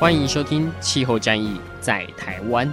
欢迎收听《气候战役在台湾》。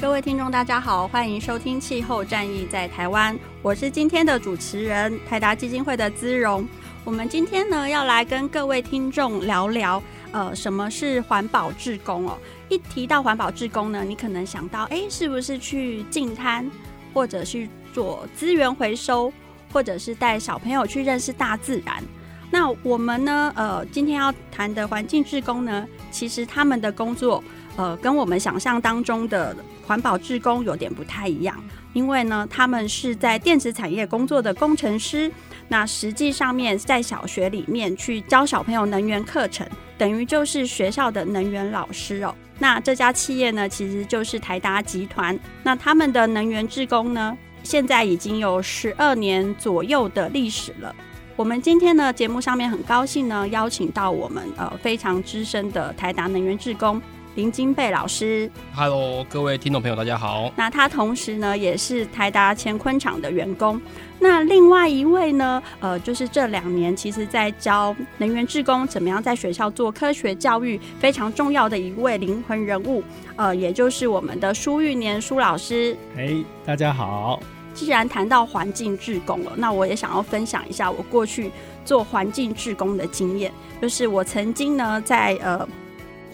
各位听众，大家好，欢迎收听《气候战役在台湾》，我是今天的主持人台达基金会的姿荣。我们今天呢，要来跟各位听众聊聊。呃，什么是环保志工哦？一提到环保志工呢，你可能想到，哎，是不是去净滩，或者去做资源回收，或者是带小朋友去认识大自然？那我们呢，呃，今天要谈的环境志工呢，其实他们的工作，呃，跟我们想象当中的环保志工有点不太一样，因为呢，他们是在电子产业工作的工程师。那实际上面在小学里面去教小朋友能源课程，等于就是学校的能源老师哦。那这家企业呢，其实就是台达集团。那他们的能源志工呢，现在已经有十二年左右的历史了。我们今天呢，节目上面很高兴呢，邀请到我们呃非常资深的台达能源志工。林金贝老师，Hello，各位听众朋友，大家好。那他同时呢，也是台达乾坤厂的员工。那另外一位呢，呃，就是这两年其实在教能源志工怎么样在学校做科学教育非常重要的一位灵魂人物，呃，也就是我们的苏玉年苏老师。哎，hey, 大家好。既然谈到环境志工了，那我也想要分享一下我过去做环境志工的经验，就是我曾经呢在呃。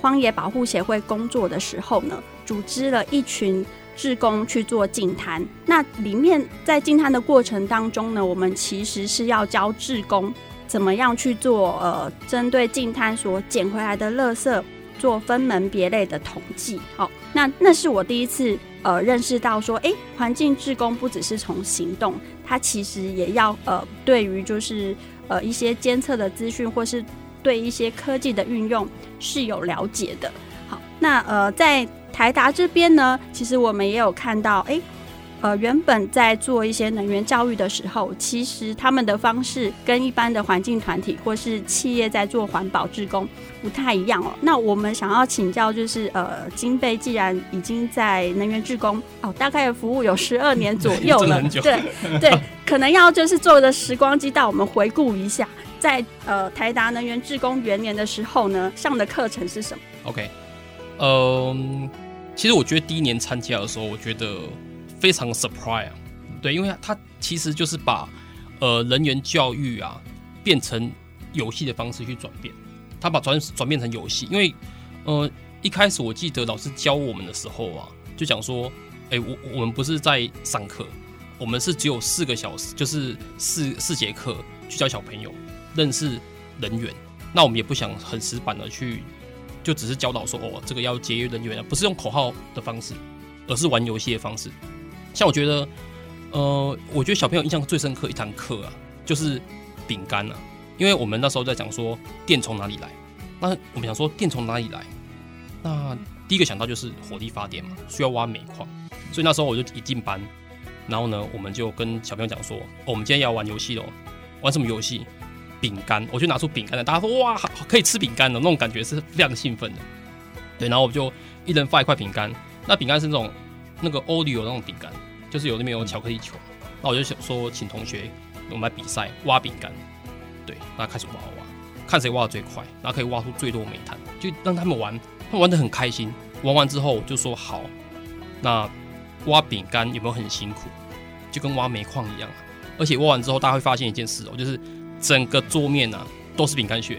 荒野保护协会工作的时候呢，组织了一群志工去做净滩。那里面在净滩的过程当中呢，我们其实是要教志工怎么样去做呃，针对净滩所捡回来的垃圾做分门别类的统计。好，那那是我第一次呃认识到说，哎，环境志工不只是从行动，它其实也要呃，对于就是呃一些监测的资讯或是。对一些科技的运用是有了解的。好，那呃，在台达这边呢，其实我们也有看到，哎，呃，原本在做一些能源教育的时候，其实他们的方式跟一般的环境团体或是企业在做环保志工不太一样哦。那我们想要请教，就是呃，金贝既然已经在能源志工哦，大概服务有十二年左右了，对对，可能要就是坐着时光机带我们回顾一下。在呃台达能源志工元年的时候呢，上的课程是什么？OK，嗯、呃，其实我觉得第一年参加的时候，我觉得非常 surprise，对，因为它其实就是把呃能源教育啊变成游戏的方式去转变，他把转转变成游戏，因为呃一开始我记得老师教我们的时候啊，就讲说，哎、我我们不是在上课，我们是只有四个小时，就是四四节课去教小朋友。认识能源，那我们也不想很死板的去，就只是教导说哦，这个要节约能源啊，不是用口号的方式，而是玩游戏的方式。像我觉得，呃，我觉得小朋友印象最深刻一堂课啊，就是饼干啊，因为我们那时候在讲说电从哪里来，那我们想说电从哪里来，那第一个想到就是火力发电嘛，需要挖煤矿，所以那时候我就一进班，然后呢，我们就跟小朋友讲说，哦，我们今天要玩游戏喽，玩什么游戏？饼干，我就拿出饼干来，大家说哇，可以吃饼干的那种感觉是非常兴奋的。对，然后我们就一人发一块饼干，那饼干是那种那个 Oreo 那种饼干，就是有里面有巧克力球。那我就想说，请同学我们来比赛挖饼干。对，那开始挖挖，看谁挖的最快，然后可以挖出最多煤炭，就让他们玩，他们玩得很开心。玩完之后我就说好，那挖饼干有没有很辛苦？就跟挖煤矿一样。而且挖完之后，大家会发现一件事哦，就是。整个桌面啊都是饼干屑，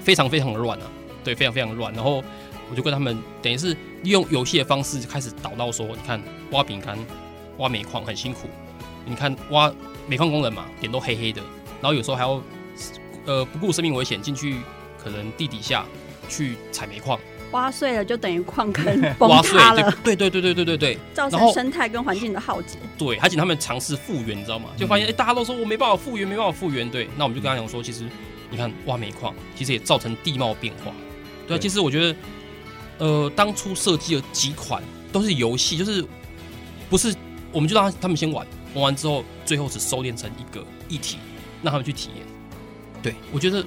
非常非常的乱啊，对，非常非常的乱。然后我就跟他们等于是利用游戏的方式开始导到说，你看挖饼干、挖煤矿很辛苦，你看挖煤矿工人嘛，脸都黑黑的，然后有时候还要呃不顾生命危险进去，可能地底下去采煤矿，挖碎了就等于矿坑 崩塌了。对对对对对对对，造成生态跟环境的浩劫。对，还请他们尝试复原，你知道吗？就发现哎、欸，大家都说我没办法复原，没办法复原。对，那我们就跟他讲说，其实你看挖煤矿，其实也造成地貌变化。对啊，其实我觉得，呃，当初设计了几款都是游戏，就是不是我们就让他们先玩，玩完之后，最后只收敛成一个一体，让他们去体验。对，我觉得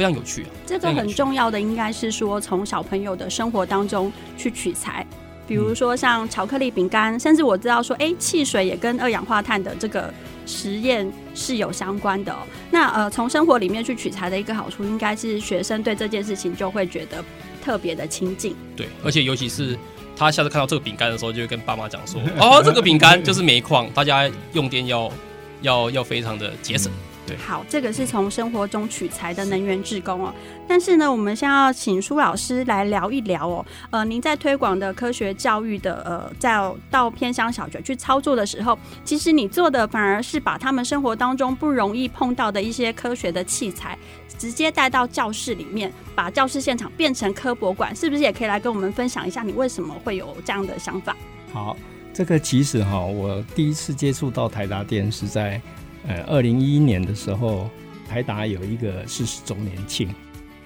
非常有趣啊。这个很重要的应该是说，从小朋友的生活当中去取材，比如说像巧克力饼干，嗯、甚至我知道说，哎，汽水也跟二氧化碳的这个。实验是有相关的哦。那呃，从生活里面去取材的一个好处，应该是学生对这件事情就会觉得特别的亲近。对，而且尤其是他下次看到这个饼干的时候，就会跟爸妈讲说：“哦，这个饼干就是煤矿，大家用电要要要非常的节省。”对，好，这个是从生活中取材的能源志工哦。但是呢，我们先要请苏老师来聊一聊哦。呃，您在推广的科学教育的呃，在到偏乡小学去操作的时候，其实你做的反而是把他们生活当中不容易碰到的一些科学的器材，直接带到教室里面，把教室现场变成科博馆，是不是也可以来跟我们分享一下你为什么会有这样的想法？好，这个其实哈，我第一次接触到台达电是在。呃，二零一一年的时候，台达有一个四十周年庆，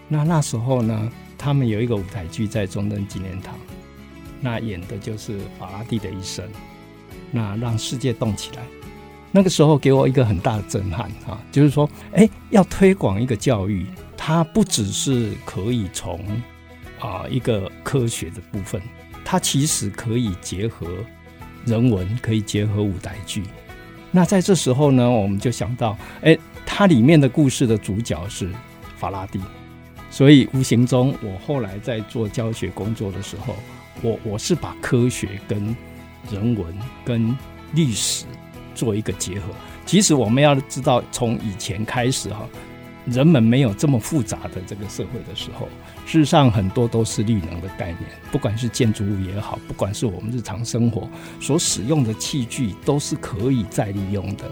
那那时候呢，他们有一个舞台剧在中正纪念堂，那演的就是法拉第的一生，那让世界动起来。那个时候给我一个很大的震撼啊，就是说，哎，要推广一个教育，它不只是可以从啊一个科学的部分，它其实可以结合人文，可以结合舞台剧。那在这时候呢，我们就想到，哎，它里面的故事的主角是法拉第，所以无形中，我后来在做教学工作的时候，我我是把科学跟人文跟历史做一个结合。其实我们要知道，从以前开始哈。人们没有这么复杂的这个社会的时候，事实上很多都是绿能的概念，不管是建筑物也好，不管是我们日常生活所使用的器具，都是可以再利用的。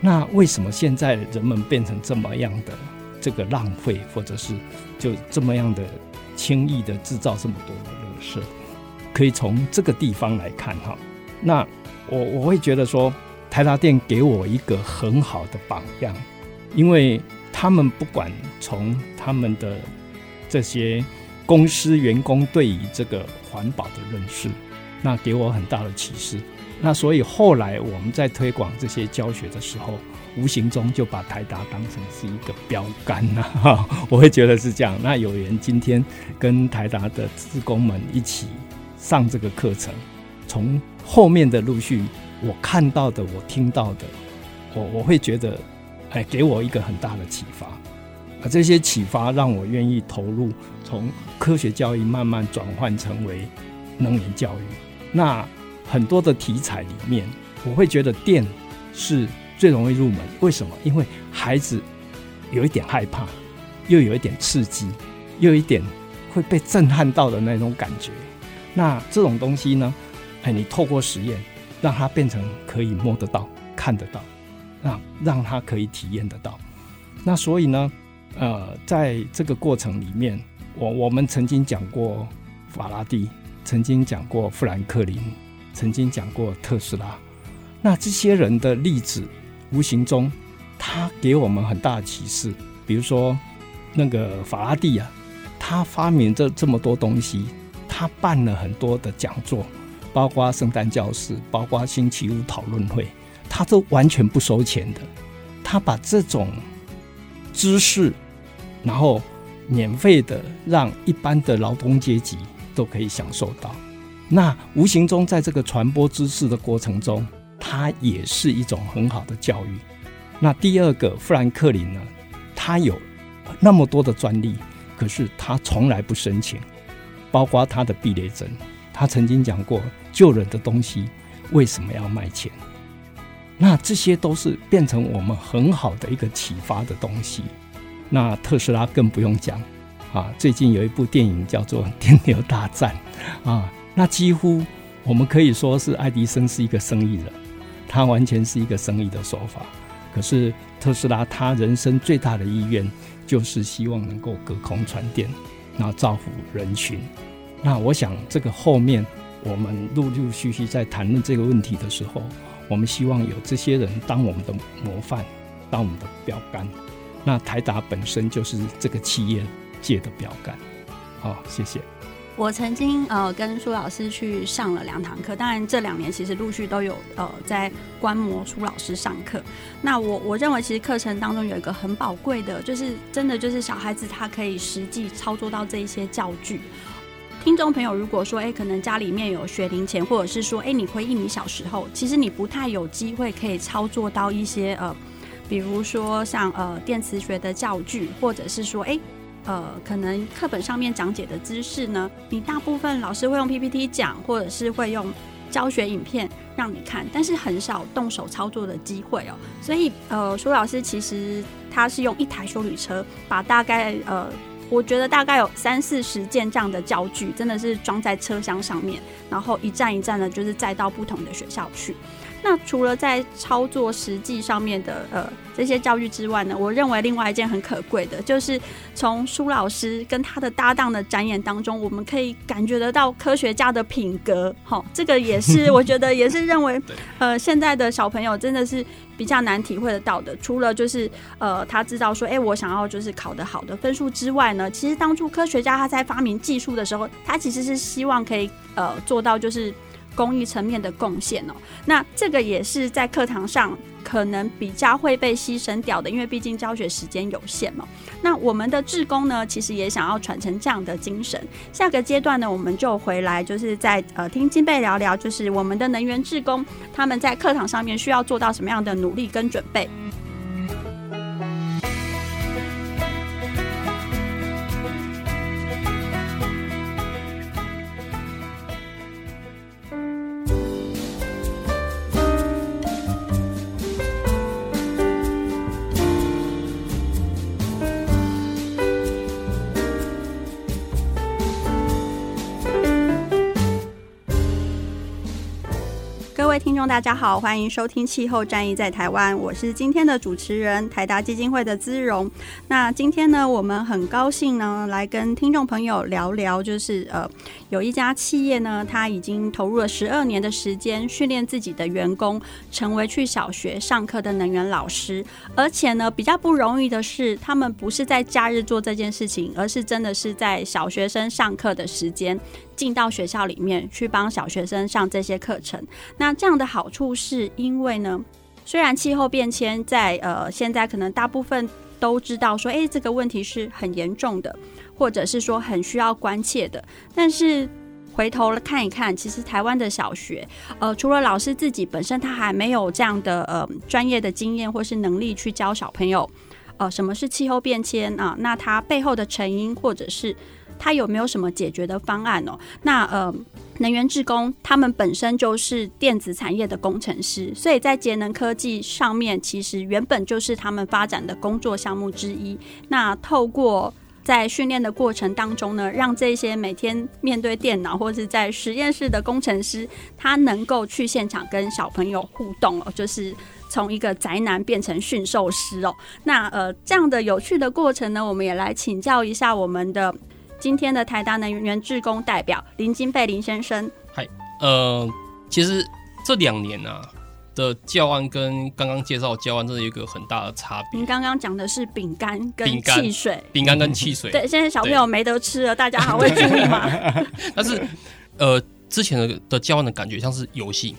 那为什么现在人们变成这么样的这个浪费，或者是就这么样的轻易的制造这么多的垃圾？可以从这个地方来看哈。那我我会觉得说，台达电给我一个很好的榜样，因为。他们不管从他们的这些公司员工对于这个环保的认识，那给我很大的启示。那所以后来我们在推广这些教学的时候，无形中就把台达当成是一个标杆呐。哈，我会觉得是这样。那有缘今天跟台达的职工们一起上这个课程，从后面的陆续我看到的，我听到的，我我会觉得。哎，给我一个很大的启发，啊，这些启发让我愿意投入，从科学教育慢慢转换成为能源教育。那很多的题材里面，我会觉得电是最容易入门。为什么？因为孩子有一点害怕，又有一点刺激，又有一点会被震撼到的那种感觉。那这种东西呢，哎，你透过实验，让它变成可以摸得到、看得到。让让他可以体验得到，那所以呢，呃，在这个过程里面，我我们曾经讲过法拉第，曾经讲过富兰克林，曾经讲过特斯拉，那这些人的例子，无形中他给我们很大的启示。比如说那个法拉第啊，他发明这这么多东西，他办了很多的讲座，包括圣诞教室，包括星期五讨论会。他都完全不收钱的，他把这种知识，然后免费的让一般的劳动阶级都可以享受到。那无形中在这个传播知识的过程中，它也是一种很好的教育。那第二个富兰克林呢，他有那么多的专利，可是他从来不申请，包括他的避雷针。他曾经讲过，救人的东西为什么要卖钱？那这些都是变成我们很好的一个启发的东西。那特斯拉更不用讲啊，最近有一部电影叫做《电流大战》啊，那几乎我们可以说是爱迪生是一个生意人，他完全是一个生意的手法。可是特斯拉他人生最大的意愿就是希望能够隔空传电，然后造福人群。那我想这个后面我们陆陆续续在谈论这个问题的时候，我们希望有这些人当我们的模范，当我们的标杆。那台达本身就是这个企业界的标杆。好，谢谢。我曾经呃跟苏老师去上了两堂课，当然这两年其实陆续都有呃在观摩苏老师上课。那我我认为其实课程当中有一个很宝贵的，就是真的就是小孩子他可以实际操作到这一些教具。听众朋友如果说哎可能家里面有学龄前，或者是说哎你回忆你小时候，其实你不太有机会可以操作到一些呃比如说像呃电磁学的教具，或者是说哎。呃，可能课本上面讲解的知识呢，你大部分老师会用 PPT 讲，或者是会用教学影片让你看，但是很少动手操作的机会哦。所以，呃，苏老师其实他是用一台修理车，把大概呃，我觉得大概有三四十件这样的教具，真的是装在车厢上面，然后一站一站的，就是载到不同的学校去。那除了在操作实际上面的呃这些教育之外呢，我认为另外一件很可贵的，就是从苏老师跟他的搭档的展演当中，我们可以感觉得到科学家的品格。好，这个也是我觉得也是认为 呃现在的小朋友真的是比较难体会得到的。除了就是呃他知道说，哎，我想要就是考得好的分数之外呢，其实当初科学家他在发明技术的时候，他其实是希望可以呃做到就是。公益层面的贡献哦，那这个也是在课堂上可能比较会被牺牲掉的，因为毕竟教学时间有限嘛。那我们的志工呢，其实也想要传承这样的精神。下个阶段呢，我们就回来，就是在呃听金贝聊聊，就是我们的能源志工他们在课堂上面需要做到什么样的努力跟准备。众大家好，欢迎收听《气候战役在台湾》，我是今天的主持人台达基金会的姿蓉。那今天呢，我们很高兴呢，来跟听众朋友聊聊，就是呃，有一家企业呢，他已经投入了十二年的时间，训练自己的员工成为去小学上课的能源老师，而且呢，比较不容易的是，他们不是在假日做这件事情，而是真的是在小学生上课的时间。进到学校里面去帮小学生上这些课程，那这样的好处是因为呢，虽然气候变迁在呃现在可能大部分都知道说，诶，这个问题是很严重的，或者是说很需要关切的，但是回头了看一看，其实台湾的小学，呃，除了老师自己本身他还没有这样的呃专业的经验或是能力去教小朋友，呃，什么是气候变迁啊？那它背后的成因或者是。他有没有什么解决的方案哦？那呃，能源志工他们本身就是电子产业的工程师，所以在节能科技上面，其实原本就是他们发展的工作项目之一。那透过在训练的过程当中呢，让这些每天面对电脑或是在实验室的工程师，他能够去现场跟小朋友互动哦，就是从一个宅男变成驯兽师哦。那呃，这样的有趣的过程呢，我们也来请教一下我们的。今天的台达能源志工代表林金贝林先生，嗨，呃，其实这两年啊的教案跟刚刚介绍的教案真的有一个很大的差别。您刚刚讲的是饼干跟汽水，饼干跟汽水。对，现在小朋友没得吃了，大家还会注意吗？但是，呃，之前的的教案的感觉像是游戏，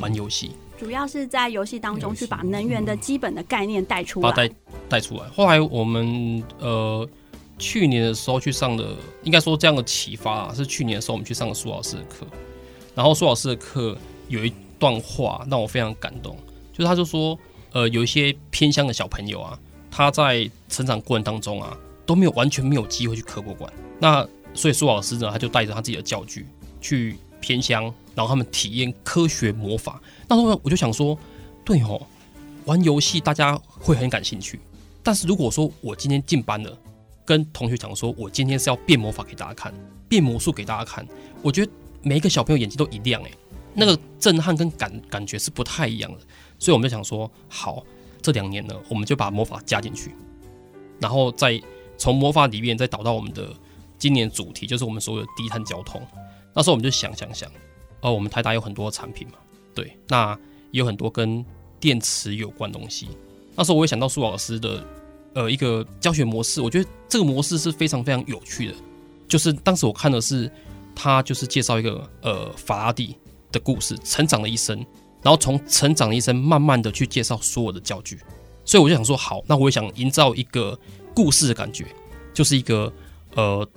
玩游戏，主要是在游戏当中去把能源的基本的概念带出来，带带出来。后来我们呃。去年的时候去上的，应该说这样的启发啊，是去年的时候我们去上了苏老师的课，然后苏老师的课有一段话让我非常感动，就是他就说，呃，有一些偏乡的小朋友啊，他在成长过程当中啊都没有完全没有机会去科博馆，那所以苏老师呢，他就带着他自己的教具去偏乡，然后他们体验科学魔法。那时候我就想说，对哦，玩游戏大家会很感兴趣，但是如果说我今天进班了。跟同学讲说，我今天是要变魔法给大家看，变魔术给大家看。我觉得每一个小朋友眼睛都一亮，诶，那个震撼跟感感觉是不太一样的。所以我们就想说，好，这两年呢，我们就把魔法加进去，然后再从魔法里面再导到我们的今年主题，就是我们所有的低碳交通。那时候我们就想想想，哦，我们台达有很多产品嘛，对，那也有很多跟电池有关东西。那时候我也想到苏老师的呃一个教学模式，我觉得这个模式是非常非常有趣的。就是当时我看的是他就是介绍一个呃法拉第的故事，成长的一生，然后从成长的一生慢慢的去介绍所有的教具。所以我就想说，好，那我也想营造一个故事的感觉，就是一个呃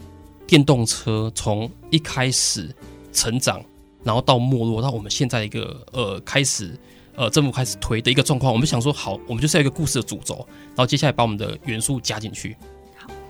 电动车从一开始成长，然后到没落，到我们现在一个呃开始。呃，政府开始推的一个状况，我们想说好，我们就是要一个故事的主轴，然后接下来把我们的元素加进去。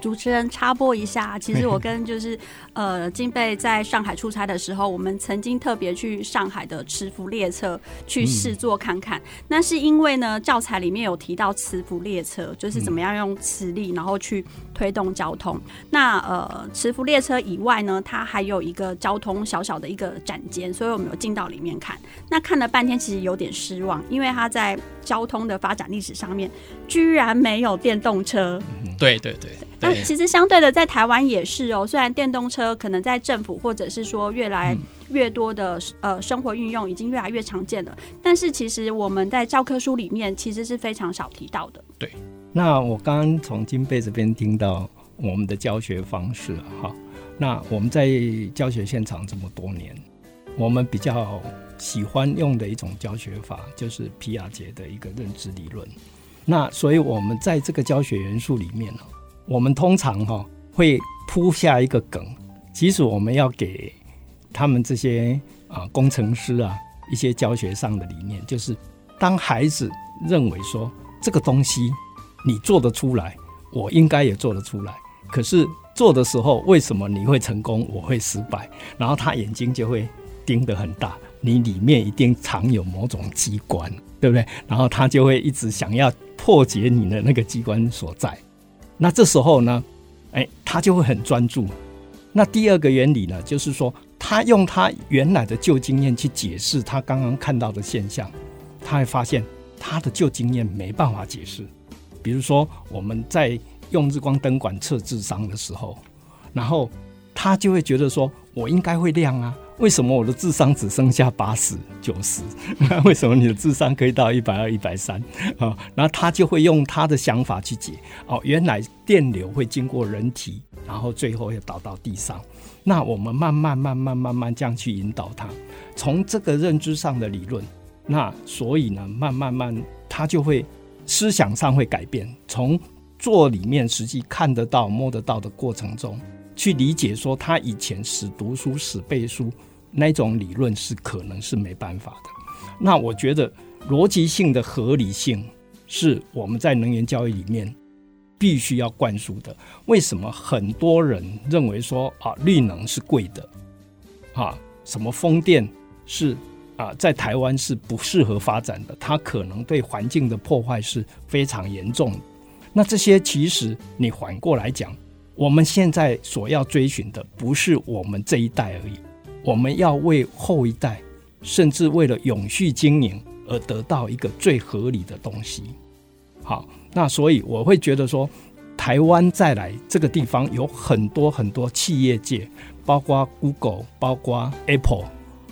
主持人插播一下，其实我跟就是呃金贝在上海出差的时候，我们曾经特别去上海的磁浮列车去试坐看看。嗯、那是因为呢，教材里面有提到磁浮列车，就是怎么样用磁力然后去推动交通。那呃磁浮列车以外呢，它还有一个交通小小的一个展间，所以我们有进到里面看。那看了半天，其实有点失望，因为它在交通的发展历史上面，居然没有电动车。对对对。那其实相对的，在台湾也是哦。虽然电动车可能在政府或者是说越来越多的呃生活运用已经越来越常见了，但是其实我们在教科书里面其实是非常少提到的。对。那我刚刚从金贝这边听到我们的教学方式哈，那我们在教学现场这么多年，我们比较喜欢用的一种教学法就是皮亚杰的一个认知理论。那所以我们在这个教学元素里面呢。我们通常哈会铺下一个梗，其实我们要给他们这些啊工程师啊一些教学上的理念，就是当孩子认为说这个东西你做得出来，我应该也做得出来，可是做的时候为什么你会成功，我会失败？然后他眼睛就会盯得很大，你里面一定藏有某种机关，对不对？然后他就会一直想要破解你的那个机关所在。那这时候呢，哎，他就会很专注。那第二个原理呢，就是说，他用他原来的旧经验去解释他刚刚看到的现象，他会发现他的旧经验没办法解释。比如说，我们在用日光灯管测智商的时候，然后他就会觉得说，我应该会亮啊。为什么我的智商只剩下八十九十？为什么你的智商可以到一百二、一百三？啊，然后他就会用他的想法去解。哦，原来电流会经过人体，然后最后要导到地上。那我们慢慢、慢慢、慢慢这样去引导他，从这个认知上的理论，那所以呢，慢慢慢，他就会思想上会改变。从做里面实际看得到、摸得到的过程中。去理解说他以前死读书、死背书那种理论是可能是没办法的。那我觉得逻辑性的合理性是我们在能源教育里面必须要灌输的。为什么很多人认为说啊绿能是贵的啊，什么风电是啊在台湾是不适合发展的，它可能对环境的破坏是非常严重的。那这些其实你反过来讲。我们现在所要追寻的不是我们这一代而已，我们要为后一代，甚至为了永续经营而得到一个最合理的东西。好，那所以我会觉得说，台湾再来这个地方有很多很多企业界，包括 Google，包括 Apple，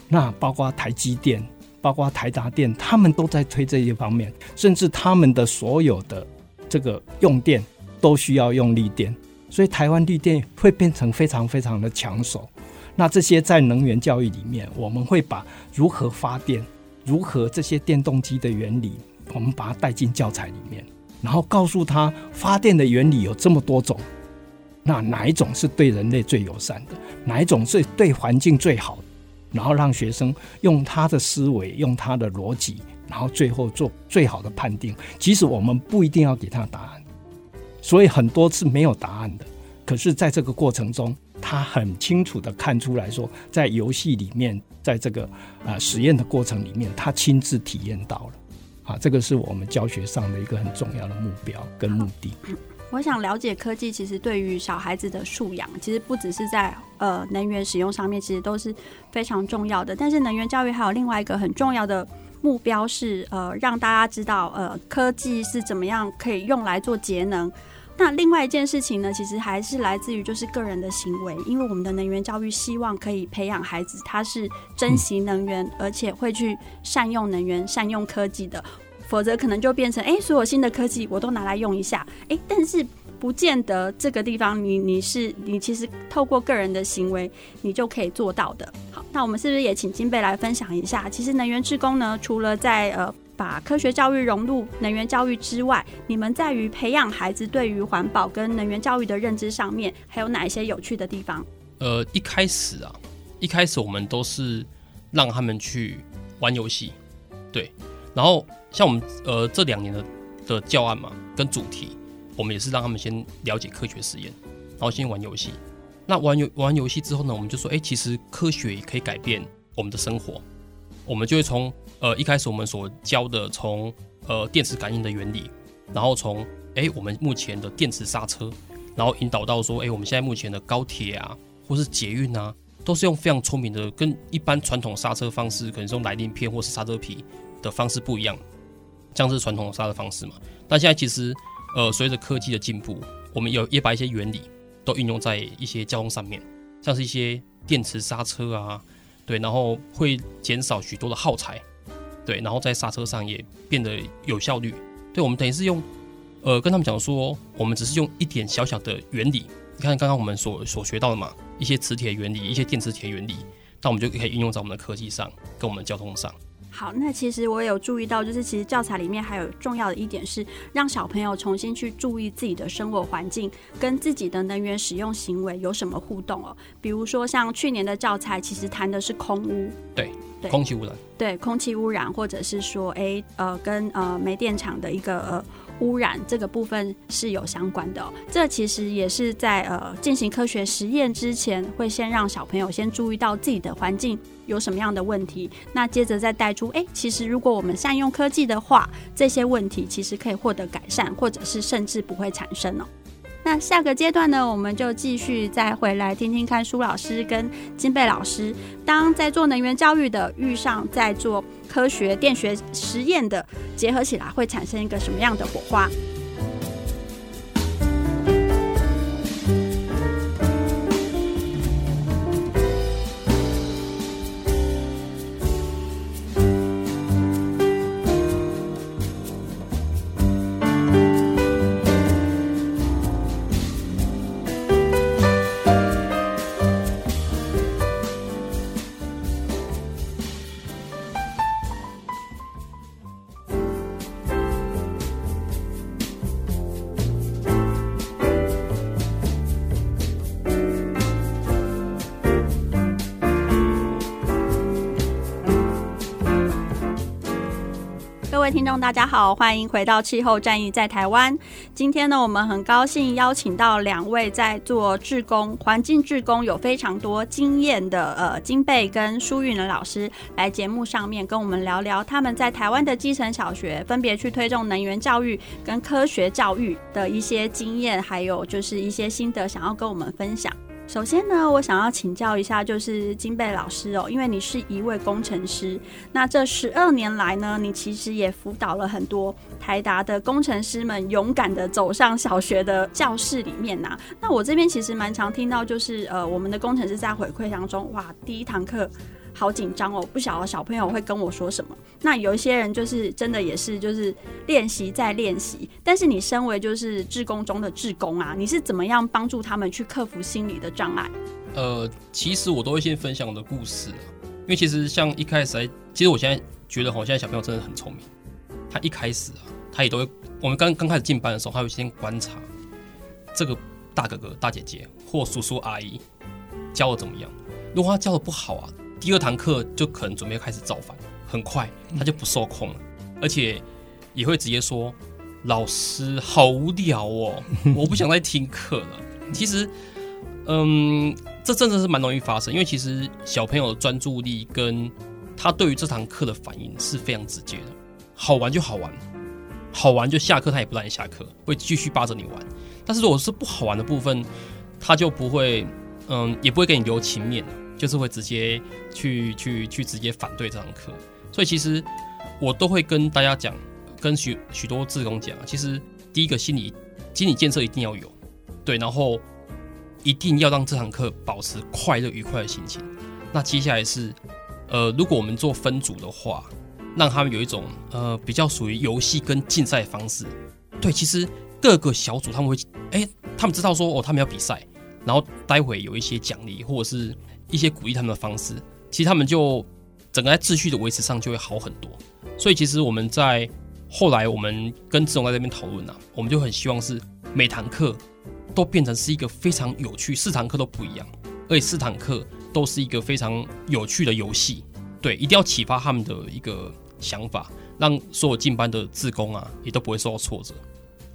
那包括台积电，包括台达电，他们都在推这些方面，甚至他们的所有的这个用电都需要用绿电。所以台湾绿电会变成非常非常的抢手。那这些在能源教育里面，我们会把如何发电、如何这些电动机的原理，我们把它带进教材里面，然后告诉他发电的原理有这么多种，那哪一种是对人类最友善的，哪一种是对环境最好，然后让学生用他的思维、用他的逻辑，然后最后做最好的判定。即使我们不一定要给他答案。所以很多次没有答案的，可是在这个过程中，他很清楚的看出来说，在游戏里面，在这个啊实验的过程里面，他亲自体验到了，啊，这个是我们教学上的一个很重要的目标跟目的。我想了解科技，其实对于小孩子的素养，其实不只是在呃能源使用上面，其实都是非常重要的。但是能源教育还有另外一个很重要的目标是呃让大家知道呃科技是怎么样可以用来做节能。那另外一件事情呢，其实还是来自于就是个人的行为，因为我们的能源教育希望可以培养孩子他是珍惜能源，而且会去善用能源、善用科技的。否则可能就变成哎，所有新的科技我都拿来用一下，哎，但是不见得这个地方你你是你其实透过个人的行为你就可以做到的。好，那我们是不是也请金贝来分享一下？其实能源志工呢，除了在呃把科学教育融入能源教育之外，你们在于培养孩子对于环保跟能源教育的认知上面，还有哪一些有趣的地方？呃，一开始啊，一开始我们都是让他们去玩游戏，对。然后像我们呃这两年的的教案嘛，跟主题，我们也是让他们先了解科学实验，然后先玩游戏。那玩游玩游戏之后呢，我们就说，哎，其实科学也可以改变我们的生活。我们就会从呃一开始我们所教的，从呃电磁感应的原理，然后从哎我们目前的电磁刹车，然后引导到说，哎我们现在目前的高铁啊，或是捷运啊，都是用非常聪明的，跟一般传统刹车方式，可能是用来令片或是刹车皮。的方式不一样，这样是传统刹车方式嘛？但现在其实，呃，随着科技的进步，我们有也把一些原理都运用在一些交通上面，像是一些电磁刹车啊，对，然后会减少许多的耗材，对，然后在刹车上也变得有效率。对，我们等于是用，呃，跟他们讲说，我们只是用一点小小的原理，你看刚刚我们所所学到的嘛，一些磁铁原理，一些电磁铁原理，那我们就可以应用在我们的科技上，跟我们交通上。好，那其实我也有注意到，就是其实教材里面还有重要的一点是，让小朋友重新去注意自己的生活环境跟自己的能源使用行为有什么互动哦。比如说像去年的教材，其实谈的是空污，对，对，空气污染，对，空气污染，或者是说，哎，呃，跟呃煤电厂的一个呃。污染这个部分是有相关的，哦，这其实也是在呃进行科学实验之前，会先让小朋友先注意到自己的环境有什么样的问题，那接着再带出，哎，其实如果我们善用科技的话，这些问题其实可以获得改善，或者是甚至不会产生哦。那下个阶段呢，我们就继续再回来听听看苏老师跟金贝老师，当在做能源教育的遇上在做科学电学实验的结合起来，会产生一个什么样的火花？各位听众，大家好，欢迎回到气候战役在台湾。今天呢，我们很高兴邀请到两位在做志工、环境志工有非常多经验的呃金贝跟舒育能老师来节目上面跟我们聊聊他们在台湾的基层小学分别去推动能源教育跟科学教育的一些经验，还有就是一些心得，想要跟我们分享。首先呢，我想要请教一下，就是金贝老师哦，因为你是一位工程师，那这十二年来呢，你其实也辅导了很多台达的工程师们，勇敢的走上小学的教室里面呐。那我这边其实蛮常听到，就是呃，我们的工程师在回馈当中，哇，第一堂课。好紧张哦，不晓得小朋友会跟我说什么。那有一些人就是真的也是就是练习再练习，但是你身为就是志工中的志工啊，你是怎么样帮助他们去克服心理的障碍？呃，其实我都会先分享我的故事，因为其实像一开始，其实我现在觉得好像小朋友真的很聪明。他一开始啊，他也都会，我们刚刚开始进班的时候，他会先观察这个大哥哥、大姐姐或叔叔阿姨教的怎么样。如果他教的不好啊。第二堂课就可能准备开始造反，很快他就不受控了，而且也会直接说：“老师好无聊哦，我不想再听课了。”其实，嗯，这真的是蛮容易发生，因为其实小朋友的专注力跟他对于这堂课的反应是非常直接的。好玩就好玩，好玩就下课，他也不让你下课，会继续扒着你玩。但是如果是不好玩的部分，他就不会，嗯，也不会给你留情面。就是会直接去去去直接反对这堂课，所以其实我都会跟大家讲，跟许许多志工讲，其实第一个心理心理建设一定要有，对，然后一定要让这堂课保持快乐愉快的心情。那接下来是，呃，如果我们做分组的话，让他们有一种呃比较属于游戏跟竞赛方式。对，其实各个小组他们会，哎、他们知道说哦，他们要比赛，然后待会有一些奖励或者是一些鼓励他们的方式，其实他们就。整个在秩序的维持上就会好很多，所以其实我们在后来我们跟志宏在这边讨论啊，我们就很希望是每堂课都变成是一个非常有趣，四堂课都不一样，而且四堂课都是一个非常有趣的游戏，对，一定要启发他们的一个想法，让所有进班的志工啊也都不会受到挫折。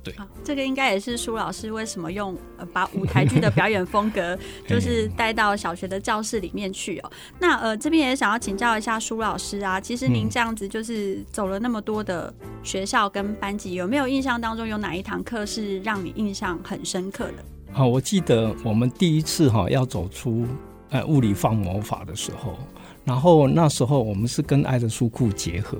对，这个应该也是舒老师为什么用呃把舞台剧的表演风格，就是带到小学的教室里面去哦。那呃这边也想要请教一下舒老师啊，其实您这样子就是走了那么多的学校跟班级，有没有印象当中有哪一堂课是让你印象很深刻的？好，我记得我们第一次哈要走出呃物理放魔法的时候，然后那时候我们是跟爱的书库结合。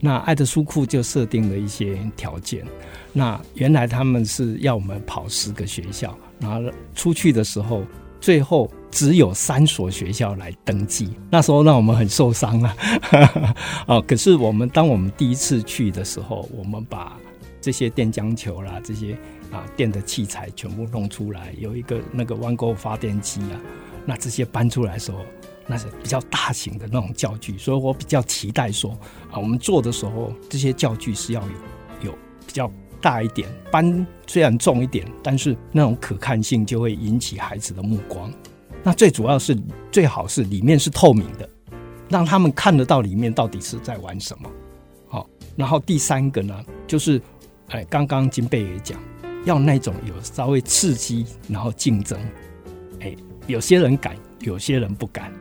那爱的书库就设定了一些条件。那原来他们是要我们跑十个学校，然后出去的时候，最后只有三所学校来登记。那时候让我们很受伤啊！哦，可是我们当我们第一次去的时候，我们把这些电浆球啦、这些啊电的器材全部弄出来，有一个那个弯钩发电机啊，那这些搬出来的时候。那是比较大型的那种教具，所以我比较期待说啊，我们做的时候这些教具是要有有比较大一点，搬虽然重一点，但是那种可看性就会引起孩子的目光。那最主要是最好是里面是透明的，让他们看得到里面到底是在玩什么。好，然后第三个呢，就是哎，刚刚金贝也讲，要那种有稍微刺激，然后竞争，哎，有些人敢，有些人不敢。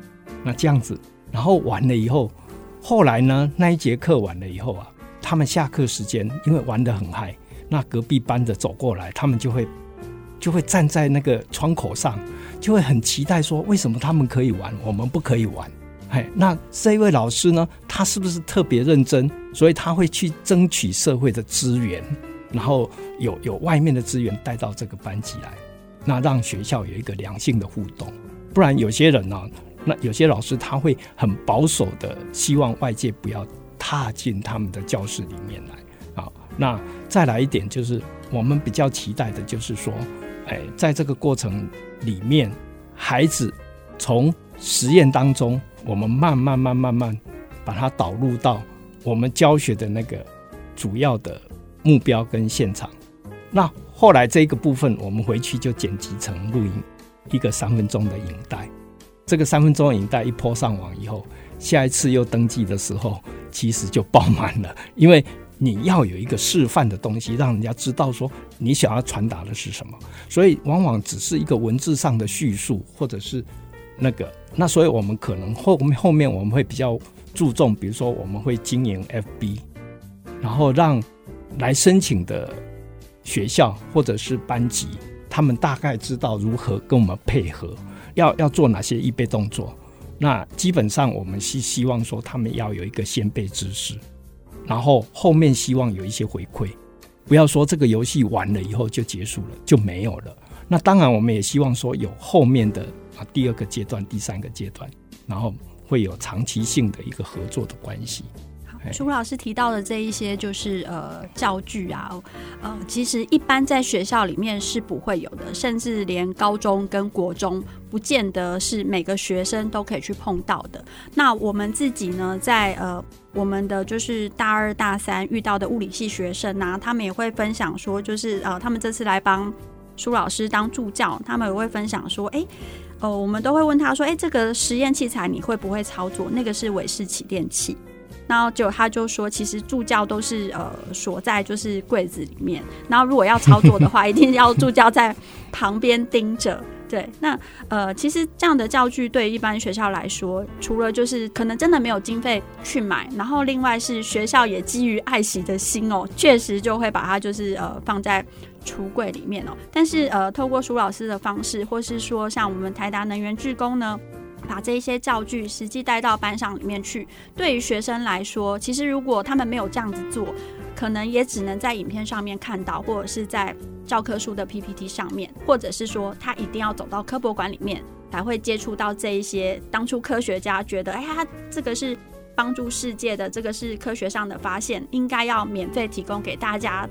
那这样子，然后完了以后，后来呢，那一节课完了以后啊，他们下课时间，因为玩得很嗨，那隔壁班的走过来，他们就会就会站在那个窗口上，就会很期待说，为什么他们可以玩，我们不可以玩？哎，那这一位老师呢，他是不是特别认真？所以他会去争取社会的资源，然后有有外面的资源带到这个班级来，那让学校有一个良性的互动。不然有些人呢、那有些老师他会很保守的，希望外界不要踏进他们的教室里面来啊。那再来一点就是，我们比较期待的就是说，哎，在这个过程里面，孩子从实验当中，我们慢慢慢慢慢把它导入到我们教学的那个主要的目标跟现场。那后来这个部分，我们回去就剪辑成录音，一个三分钟的影带。这个三分钟影带一播上网以后，下一次又登记的时候，其实就爆满了。因为你要有一个示范的东西，让人家知道说你想要传达的是什么。所以往往只是一个文字上的叙述，或者是那个。那所以我们可能后后面我们会比较注重，比如说我们会经营 FB，然后让来申请的学校或者是班级，他们大概知道如何跟我们配合。要要做哪些预备动作？那基本上我们是希望说他们要有一个先备知识，然后后面希望有一些回馈，不要说这个游戏完了以后就结束了就没有了。那当然我们也希望说有后面的啊第二个阶段、第三个阶段，然后会有长期性的一个合作的关系。苏老师提到的这一些，就是呃教具啊，呃，其实一般在学校里面是不会有的，甚至连高中跟国中，不见得是每个学生都可以去碰到的。那我们自己呢，在呃我们的就是大二大三遇到的物理系学生啊，他们也会分享说，就是呃他们这次来帮苏老师当助教，他们也会分享说，哎、欸，呃我们都会问他说，哎、这个实验器材你会不会操作？那个是韦氏起电器。然后就他就说，其实助教都是呃锁在就是柜子里面，然后如果要操作的话，一定要助教在旁边盯着。对，那呃其实这样的教具对一般学校来说，除了就是可能真的没有经费去买，然后另外是学校也基于爱惜的心哦，确实就会把它就是呃放在橱柜里面哦。但是呃透过苏老师的方式，或是说像我们台达能源志工呢。把这些教具实际带到班上里面去。对于学生来说，其实如果他们没有这样子做，可能也只能在影片上面看到，或者是在教科书的 PPT 上面，或者是说他一定要走到科博馆里面才会接触到这一些当初科学家觉得，哎呀，这个是帮助世界的，这个是科学上的发现，应该要免费提供给大家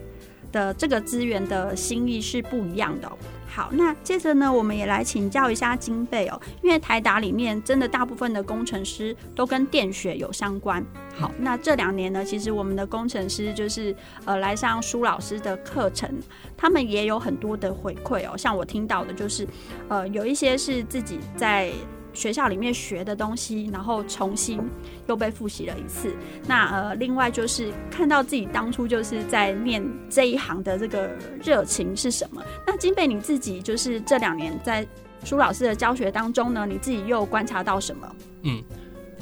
的这个资源的心意是不一样的哦。好，那接着呢，我们也来请教一下菁贝哦，因为台达里面真的大部分的工程师都跟电学有相关。好，那这两年呢，其实我们的工程师就是呃来上舒老师的课程，他们也有很多的回馈哦，像我听到的就是，呃，有一些是自己在。学校里面学的东西，然后重新又被复习了一次。那呃，另外就是看到自己当初就是在念这一行的这个热情是什么？那金贝你自己就是这两年在舒老师的教学当中呢，你自己又观察到什么？嗯，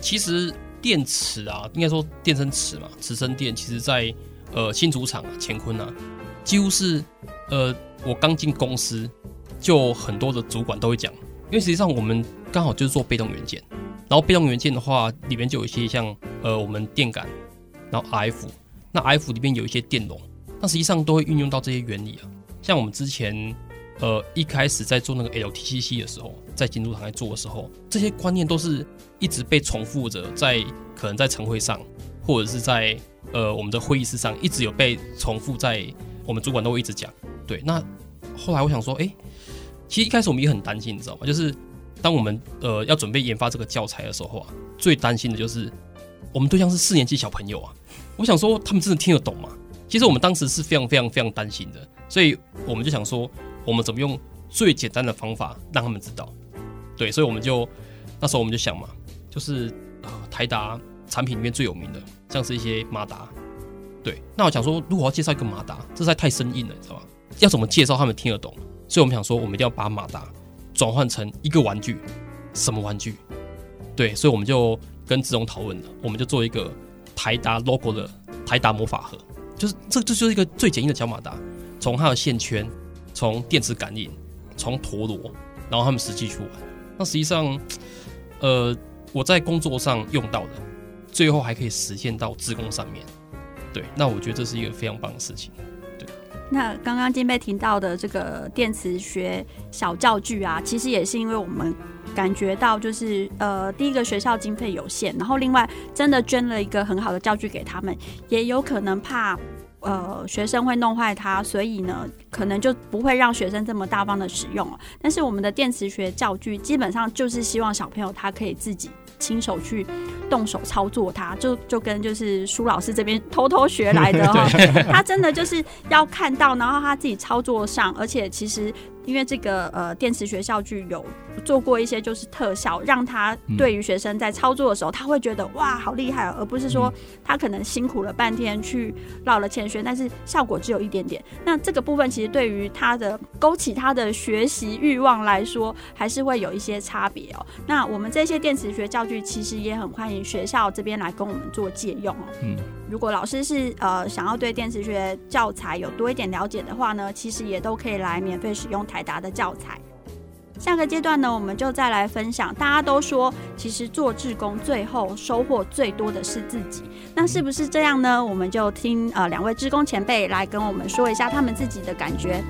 其实电池啊，应该说电生磁嘛，磁生电，其实在呃新竹厂啊、乾坤啊，几乎是呃我刚进公司就很多的主管都会讲，因为实际上我们。刚好就是做被动元件，然后被动元件的话，里面就有一些像呃我们电感，然后 RF，那 RF 里面有一些电容，那实际上都会运用到这些原理啊。像我们之前呃一开始在做那个 LTCC 的时候，在金属厂在做的时候，这些观念都是一直被重复着，在可能在晨会上，或者是在呃我们的会议室上，一直有被重复在我们主管都会一直讲。对，那后来我想说，哎，其实一开始我们也很担心，你知道吗？就是。当我们呃要准备研发这个教材的时候啊，最担心的就是我们对象是四年级小朋友啊。我想说，他们真的听得懂吗？其实我们当时是非常非常非常担心的，所以我们就想说，我们怎么用最简单的方法让他们知道？对，所以我们就那时候我们就想嘛，就是呃台达产品里面最有名的，像是一些马达。对，那我想说，如果要介绍一个马达，这实在太生硬了，你知道吗？要怎么介绍他们听得懂？所以我们想说，我们一定要把马达。转换成一个玩具，什么玩具？对，所以我们就跟志荣讨论了，我们就做一个台达 logo 的台达魔法盒，就是这这就是一个最简易的小马达，从它的线圈，从电池感应，从陀螺，然后他们实际去玩。那实际上，呃，我在工作上用到的，最后还可以实现到自工上面。对，那我觉得这是一个非常棒的事情。那刚刚金贝提到的这个电磁学小教具啊，其实也是因为我们感觉到，就是呃，第一个学校经费有限，然后另外真的捐了一个很好的教具给他们，也有可能怕呃学生会弄坏它，所以呢，可能就不会让学生这么大方的使用了。但是我们的电磁学教具基本上就是希望小朋友他可以自己亲手去。动手操作它，就就跟就是舒老师这边偷偷学来的 哈，他真的就是要看到，然后他自己操作上，而且其实。因为这个呃电磁学教具有做过一些就是特效，让他对于学生在操作的时候，他会觉得哇好厉害哦，而不是说他可能辛苦了半天去绕了圈圈，但是效果只有一点点。那这个部分其实对于他的勾起他的学习欲望来说，还是会有一些差别哦。那我们这些电磁学教具其实也很欢迎学校这边来跟我们做借用哦。嗯。如果老师是呃想要对电磁学教材有多一点了解的话呢，其实也都可以来免费使用台达的教材。下个阶段呢，我们就再来分享。大家都说，其实做志工最后收获最多的是自己，那是不是这样呢？我们就听呃两位志工前辈来跟我们说一下他们自己的感觉。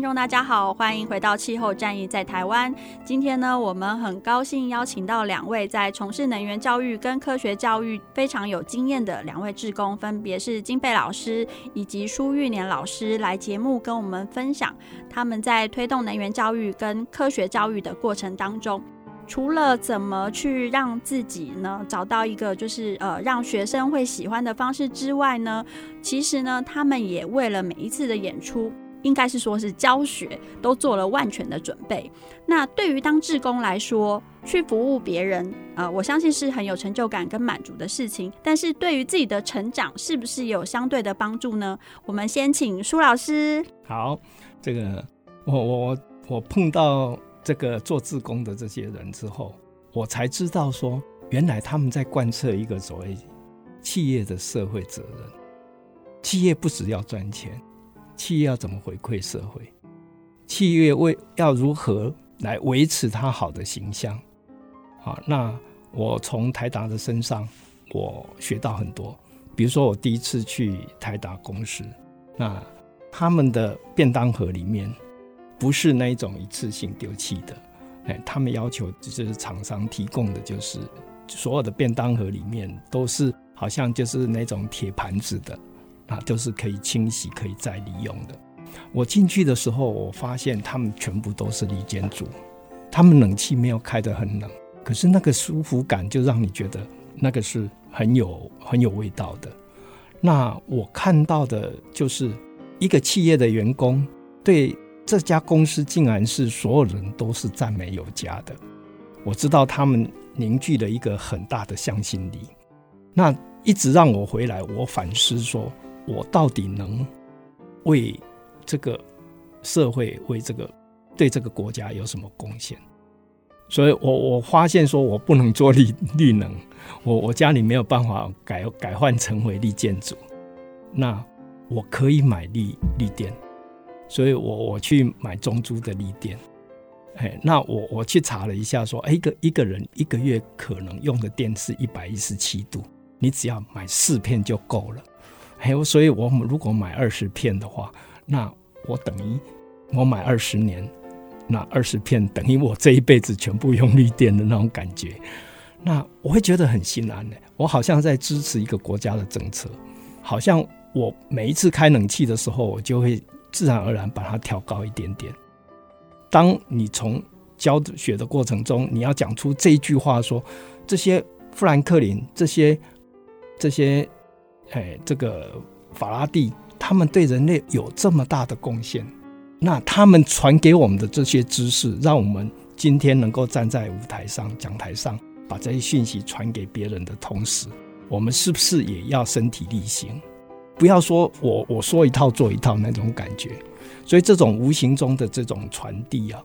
听众，大家好，欢迎回到气候战役在台湾。今天呢，我们很高兴邀请到两位在从事能源教育跟科学教育非常有经验的两位志工，分别是金贝老师以及舒玉年老师，来节目跟我们分享他们在推动能源教育跟科学教育的过程当中。除了怎么去让自己呢找到一个就是呃让学生会喜欢的方式之外呢，其实呢，他们也为了每一次的演出。应该是说，是教学都做了万全的准备。那对于当志工来说，去服务别人，呃，我相信是很有成就感跟满足的事情。但是对于自己的成长，是不是有相对的帮助呢？我们先请舒老师。好，这个我我我碰到这个做志工的这些人之后，我才知道说，原来他们在贯彻一个所谓企业的社会责任。企业不只要赚钱。企业要怎么回馈社会？企业为要如何来维持它好的形象？好，那我从台达的身上，我学到很多。比如说，我第一次去台达公司，那他们的便当盒里面不是那一种一次性丢弃的，哎，他们要求就是厂商提供的，就是所有的便当盒里面都是好像就是那种铁盘子的。啊，都是可以清洗、可以再利用的。我进去的时候，我发现他们全部都是离间组，他们冷气没有开得很冷，可是那个舒服感就让你觉得那个是很有很有味道的。那我看到的就是一个企业的员工对这家公司竟然是所有人都是赞美有加的。我知道他们凝聚了一个很大的向心力，那一直让我回来，我反思说。我到底能为这个社会、为这个对这个国家有什么贡献？所以我我发现说，我不能做绿绿能，我 我家里没有办法改改换成为绿建筑，那我可以买绿绿电，所以我我去买中租的绿电。哎，那我我去查了一下，说，哎，一个一个人一个月可能用的电是一百一十七度，你只要买四片就够了。还有，所以我如果买二十片的话，那我等于我买二十年，那二十片等于我这一辈子全部用绿电的那种感觉，那我会觉得很心安的。我好像在支持一个国家的政策，好像我每一次开冷气的时候，我就会自然而然把它调高一点点。当你从教学的过程中，你要讲出这一句话说，说这些富兰克林，这些这些。哎，这个法拉第他们对人类有这么大的贡献，那他们传给我们的这些知识，让我们今天能够站在舞台上、讲台上，把这些讯息传给别人的同时，我们是不是也要身体力行？不要说我我说一套做一套那种感觉。所以这种无形中的这种传递啊，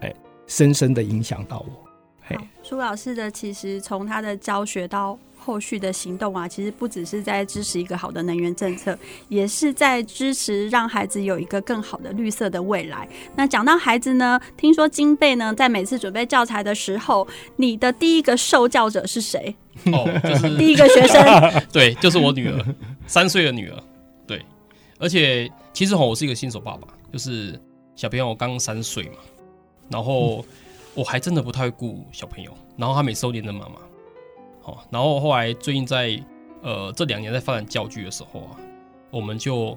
哎，深深的影响到我。嘿，舒老师的其实从他的教学到。后续的行动啊，其实不只是在支持一个好的能源政策，也是在支持让孩子有一个更好的绿色的未来。那讲到孩子呢，听说金贝呢在每次准备教材的时候，你的第一个受教者是谁？哦，就是第一个学生，对，就是我女儿，三岁的女儿。对，而且其实我是一个新手爸爸，就是小朋友刚三岁嘛，然后我还真的不太会顾小朋友，然后他每次都黏着妈妈。然后后来最近在呃这两年在发展教具的时候啊，我们就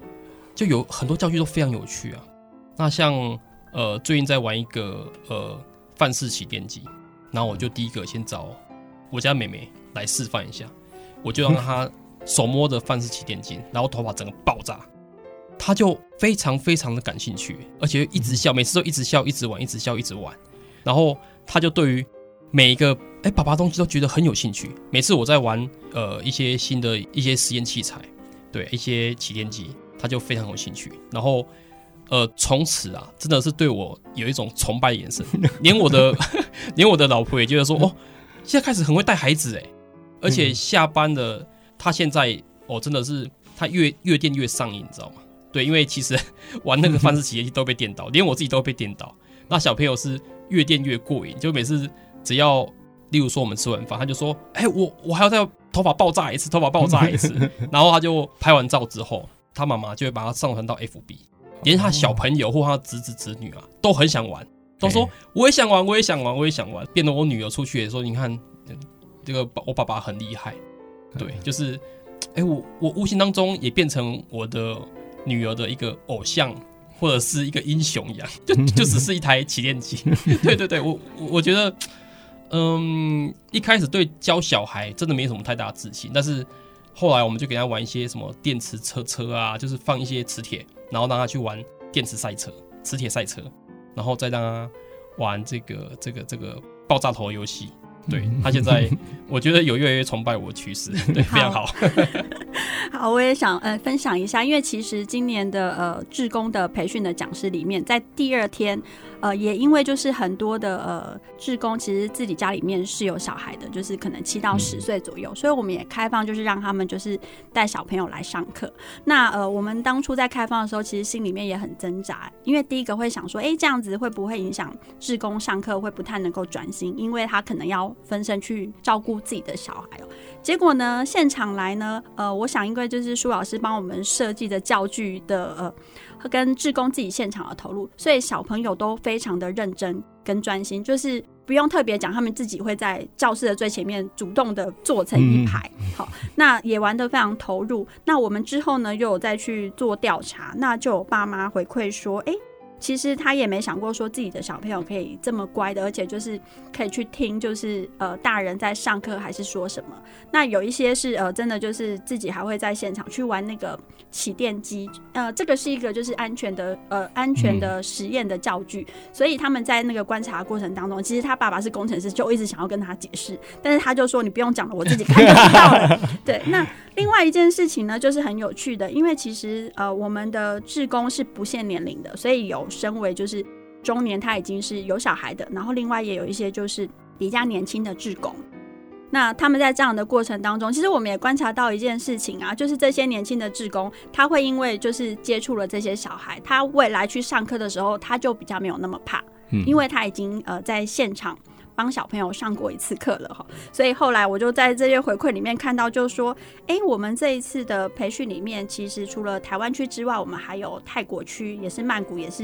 就有很多教具都非常有趣啊。那像呃最近在玩一个呃范式起电机，然后我就第一个先找我家妹妹来示范一下，我就让她手摸着范式起电机，然后头发整个爆炸，她就非常非常的感兴趣，而且一直笑，每次都一直笑，一直玩，一直笑，一直玩。然后她就对于每一个哎，爸爸东西都觉得很有兴趣。每次我在玩呃一些新的一些实验器材，对一些起电机，他就非常有兴趣。然后呃，从此啊，真的是对我有一种崇拜的眼神。连我的 连我的老婆也觉得说，哦，现在开始很会带孩子哎。而且下班了他现在哦，真的是他越越电越上瘾，你知道吗？对，因为其实 玩那个范式起电机都被电到，连我自己都被电到。那小朋友是越电越过瘾，就每次只要。例如说，我们吃完饭，他就说：“哎、欸，我我还要再头发爆炸一次，头发爆炸一次。” 然后他就拍完照之后，他妈妈就会把他上传到 FB，连他小朋友或他侄子侄女啊都很想玩，都说：“我也想玩，我也想玩，我也想玩。”变得我女儿出去也说：“你看，这个我爸爸很厉害。”对，就是，哎、欸，我我无形当中也变成我的女儿的一个偶像或者是一个英雄一样，就就只是一台起电机。对对对，我我觉得。嗯，一开始对教小孩真的没什么太大自信，但是后来我们就给他玩一些什么电池车车啊，就是放一些磁铁，然后让他去玩电池赛车、磁铁赛车，然后再让他玩这个这个这个爆炸头游戏。对，他现在，我觉得有越来越崇拜我的趋势，对，非常好。好，我也想呃分享一下，因为其实今年的呃志工的培训的讲师里面，在第二天。呃，也因为就是很多的呃志工，其实自己家里面是有小孩的，就是可能七到十岁左右，所以我们也开放，就是让他们就是带小朋友来上课。那呃，我们当初在开放的时候，其实心里面也很挣扎，因为第一个会想说，哎，这样子会不会影响志工上课会不太能够专心，因为他可能要分身去照顾自己的小孩哦。结果呢，现场来呢，呃，我想因为就是舒老师帮我们设计的教具的呃。跟志工自己现场的投入，所以小朋友都非常的认真跟专心，就是不用特别讲，他们自己会在教室的最前面主动的坐成一排。好，那也玩得非常投入。那我们之后呢，又有再去做调查，那就有爸妈回馈说，哎。其实他也没想过说自己的小朋友可以这么乖的，而且就是可以去听，就是呃大人在上课还是说什么。那有一些是呃真的就是自己还会在现场去玩那个起电机，呃这个是一个就是安全的呃安全的实验的教具，所以他们在那个观察过程当中，其实他爸爸是工程师，就一直想要跟他解释，但是他就说你不用讲了，我自己看就知道了。对，那。另外一件事情呢，就是很有趣的，因为其实呃，我们的志工是不限年龄的，所以有身为就是中年他已经是有小孩的，然后另外也有一些就是比较年轻的志工。那他们在这样的过程当中，其实我们也观察到一件事情啊，就是这些年轻的志工，他会因为就是接触了这些小孩，他未来去上课的时候，他就比较没有那么怕，嗯，因为他已经呃在现场。帮小朋友上过一次课了哈，所以后来我就在这些回馈里面看到，就是说，哎，我们这一次的培训里面，其实除了台湾区之外，我们还有泰国区，也是曼谷，也是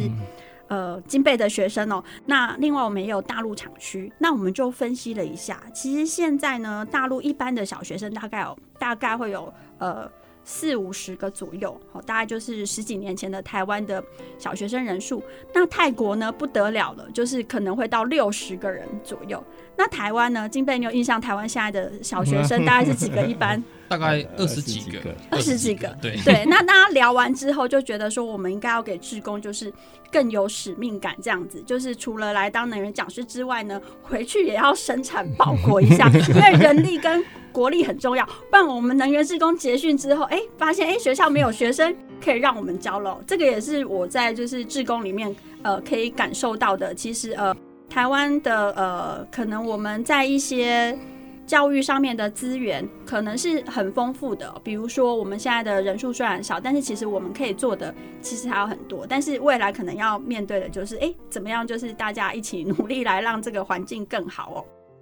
呃金贝的学生哦。那另外我们也有大陆厂区，那我们就分析了一下，其实现在呢，大陆一般的小学生大概有大概会有呃。四五十个左右，好，大概就是十几年前的台湾的小学生人数。那泰国呢，不得了了，就是可能会到六十个人左右。那台湾呢，金贝，你有印象？台湾现在的小学生 大概是几个？一般 大概二十几个，二十几个。对对。那大家聊完之后，就觉得说，我们应该要给志工，就是更有使命感，这样子。就是除了来当能源讲师之外呢，回去也要生产报国一下，因为人力跟。国力很重要，不然我们能源志工结训之后，哎、发现哎、学校没有学生可以让我们教了。这个也是我在就是志工里面呃可以感受到的。其实呃台湾的呃可能我们在一些教育上面的资源可能是很丰富的，比如说我们现在的人数虽然少，但是其实我们可以做的其实还有很多。但是未来可能要面对的就是哎、怎么样，就是大家一起努力来让这个环境更好哦。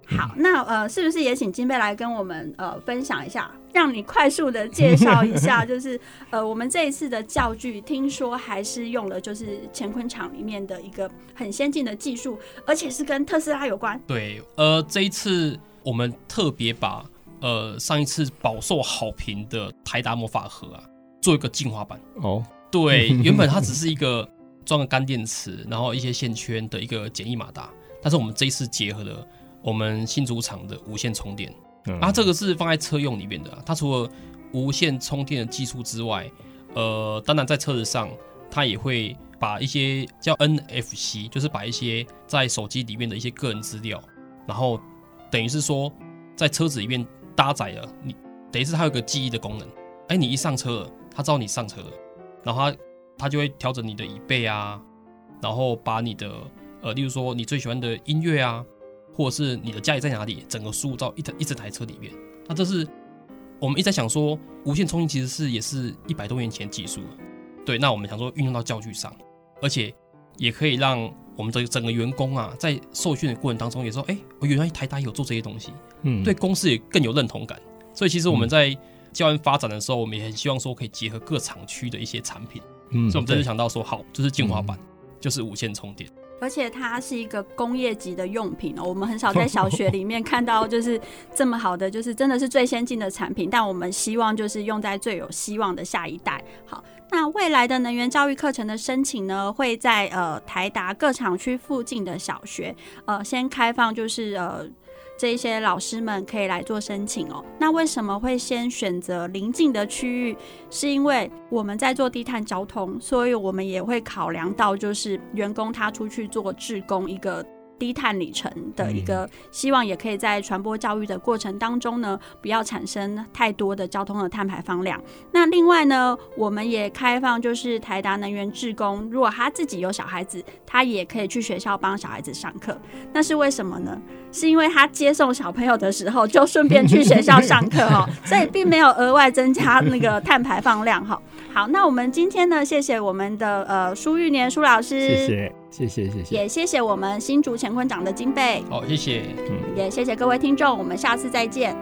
好，那呃，是不是也请金贝来跟我们呃分享一下，让你快速的介绍一下，就是呃，我们这一次的教具，听说还是用了就是乾坤厂里面的一个很先进的技术，而且是跟特斯拉有关。对，呃，这一次我们特别把呃上一次饱受好评的台达魔法盒啊，做一个进化版。哦，对，原本它只是一个装个干电池，然后一些线圈的一个简易马达，但是我们这一次结合了。我们新主厂的无线充电，啊，这个是放在车用里面的。它除了无线充电的技术之外，呃，当然在车子上，它也会把一些叫 NFC，就是把一些在手机里面的一些个人资料，然后等于是说在车子里面搭载了你，等于是它有个记忆的功能。哎，你一上车了，它知道你上车了，然后它它就会调整你的椅背啊，然后把你的呃，例如说你最喜欢的音乐啊。或者是你的家里在哪里，整个输入到一台一整台车里面。那这是我们一直在想说，无线充电其实是也是一百多年前技术。对，那我们想说运用到教具上，而且也可以让我们的整个员工啊，在受训的过程当中也说，哎、欸，我原来台达有做这些东西，嗯，对公司也更有认同感。所以其实我们在教案发展的时候，我们也很希望说可以结合各厂区的一些产品。嗯，所以我们真的想到说，好，就是进化版，就是无线充电。而且它是一个工业级的用品哦，我们很少在小 学里面看到就是这么好的，就是真的是最先进的产品。但我们希望就是用在最有希望的下一代。好，那未来的能源教育课程的申请呢，会在呃台达各厂区附近的小学呃先开放，就是呃这一些老师们可以来做申请哦。那为什么会先选择邻近的区域？是因为我们在做低碳交通，所以我们也会考量到，就是员工他出去做志工一个。低碳里程的一个希望，也可以在传播教育的过程当中呢，不要产生太多的交通的碳排放量。那另外呢，我们也开放，就是台达能源志工，如果他自己有小孩子，他也可以去学校帮小孩子上课。那是为什么呢？是因为他接送小朋友的时候，就顺便去学校上课哦，所以并没有额外增加那个碳排放量哈。好，那我们今天呢，谢谢我们的呃苏玉年苏老师，谢谢谢谢谢谢，也谢谢我们新竹乾坤长的金贝，好，谢谢，嗯，也谢谢各位听众，我们下次再见。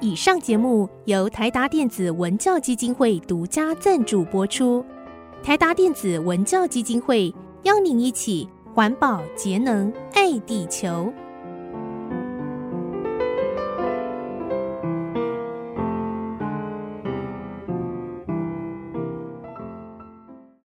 以上节目由台达电子文教基金会独家赞助播出，台达电子文教基金会邀您一起环保节能爱地球。